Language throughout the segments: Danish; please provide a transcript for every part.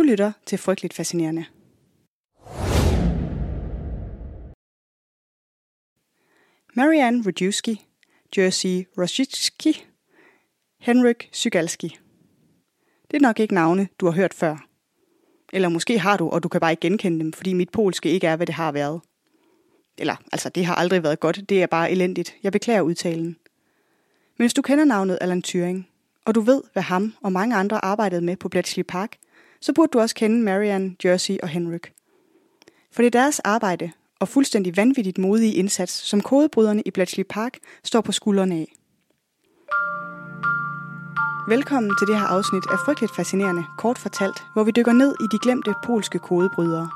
Du lytter til Frygteligt Fascinerende. Marianne Rudjewski, Jersey Rosicki, Henrik Sygalski. Det er nok ikke navne, du har hørt før. Eller måske har du, og du kan bare ikke genkende dem, fordi mit polske ikke er, hvad det har været. Eller, altså, det har aldrig været godt. Det er bare elendigt. Jeg beklager udtalen. Men hvis du kender navnet Alan Turing, og du ved, hvad ham og mange andre arbejdede med på Bletchley Park, så burde du også kende Marianne, Jersey og Henrik. For det er deres arbejde og fuldstændig vanvittigt modige indsats, som kodebryderne i Bletchley Park står på skuldrene af. Velkommen til det her afsnit af Frygteligt Fascinerende, kort fortalt, hvor vi dykker ned i de glemte polske kodebrydere.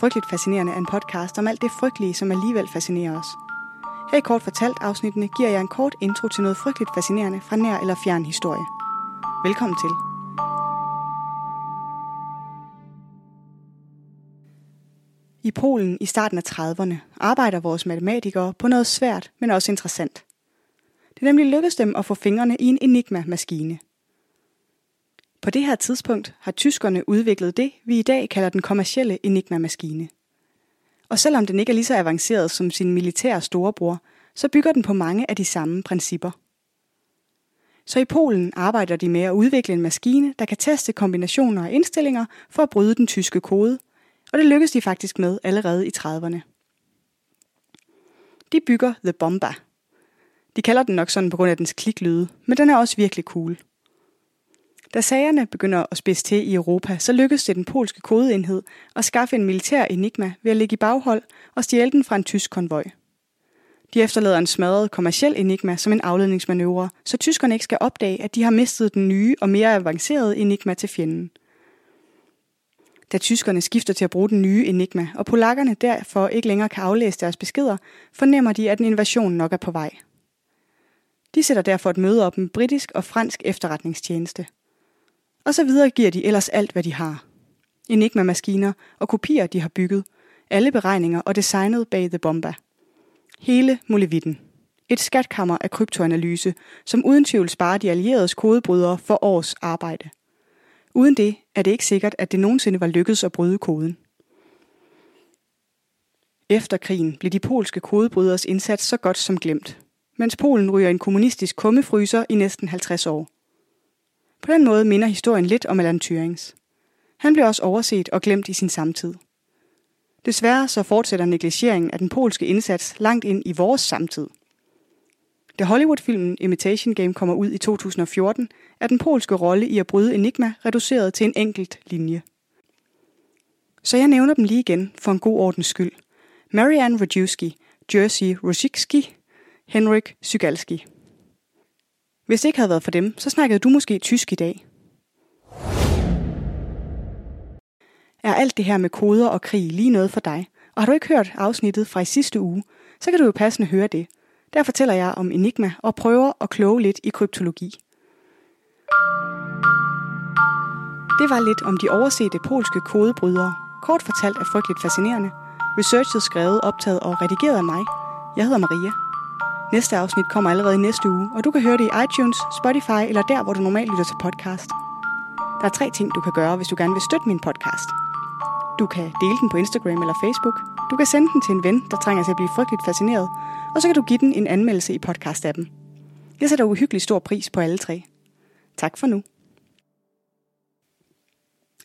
Frygteligt Fascinerende er en podcast om alt det frygtelige, som alligevel fascinerer os. Her i kort fortalt afsnittene giver jeg en kort intro til noget frygteligt fascinerende fra nær eller fjern historie. Velkommen til. I Polen i starten af 30'erne arbejder vores matematikere på noget svært, men også interessant. Det er nemlig lykkedes dem at få fingrene i en Enigma-maskine. På det her tidspunkt har tyskerne udviklet det, vi i dag kalder den kommercielle Enigma-maskine. Og selvom den ikke er lige så avanceret som sin militære storebror, så bygger den på mange af de samme principper. Så i Polen arbejder de med at udvikle en maskine, der kan teste kombinationer og indstillinger for at bryde den tyske kode, og det lykkedes de faktisk med allerede i 30'erne. De bygger The Bomba. De kalder den nok sådan på grund af dens kliklyde, men den er også virkelig cool. Da sagerne begynder at spidse til i Europa, så lykkes det den polske kodeenhed at skaffe en militær enigma ved at ligge i baghold og stjæle den fra en tysk konvoj. De efterlader en smadret kommersiel enigma som en afledningsmanøvre, så tyskerne ikke skal opdage, at de har mistet den nye og mere avancerede enigma til fjenden. Da tyskerne skifter til at bruge den nye enigma, og polakkerne derfor ikke længere kan aflæse deres beskeder, fornemmer de, at en invasion nok er på vej. De sætter derfor et møde op med britisk og fransk efterretningstjeneste. Og så videre giver de ellers alt, hvad de har. Enigma-maskiner og kopier, de har bygget, alle beregninger og designet bag The Bomba – Hele Molevitten. Et skatkammer af kryptoanalyse, som uden tvivl sparer de allieredes kodebrydere for års arbejde. Uden det er det ikke sikkert, at det nogensinde var lykkedes at bryde koden. Efter krigen blev de polske kodebryderes indsats så godt som glemt, mens Polen ryger en kommunistisk kummefryser i næsten 50 år. På den måde minder historien lidt om Alan Tyrings. Han blev også overset og glemt i sin samtid. Desværre så fortsætter negligeringen af den polske indsats langt ind i vores samtid. Da Hollywood-filmen Imitation Game kommer ud i 2014, er den polske rolle i at bryde Enigma reduceret til en enkelt linje. Så jeg nævner dem lige igen for en god ordens skyld. Marianne Rajewski, Jersey Rosicki, Henrik Sygalski. Hvis det ikke havde været for dem, så snakkede du måske tysk i dag. Er alt det her med koder og krig lige noget for dig? Og har du ikke hørt afsnittet fra i sidste uge, så kan du jo passende høre det. Der fortæller jeg om Enigma og prøver at kloge lidt i kryptologi. Det var lidt om de oversete polske kodebrydere. Kort fortalt er frygteligt fascinerende. Researchet skrevet, optaget og redigeret af mig. Jeg hedder Maria. Næste afsnit kommer allerede i næste uge, og du kan høre det i iTunes, Spotify eller der, hvor du normalt lytter til podcast. Der er tre ting, du kan gøre, hvis du gerne vil støtte min podcast. Du kan dele den på Instagram eller Facebook. Du kan sende den til en ven, der trænger til at blive frygteligt fascineret. Og så kan du give den en anmeldelse i podcast-appen. Jeg sætter uhyggelig stor pris på alle tre. Tak for nu.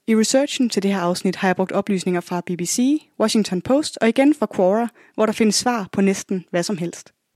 I researchen til det her afsnit har jeg brugt oplysninger fra BBC, Washington Post og igen fra Quora, hvor der findes svar på næsten hvad som helst.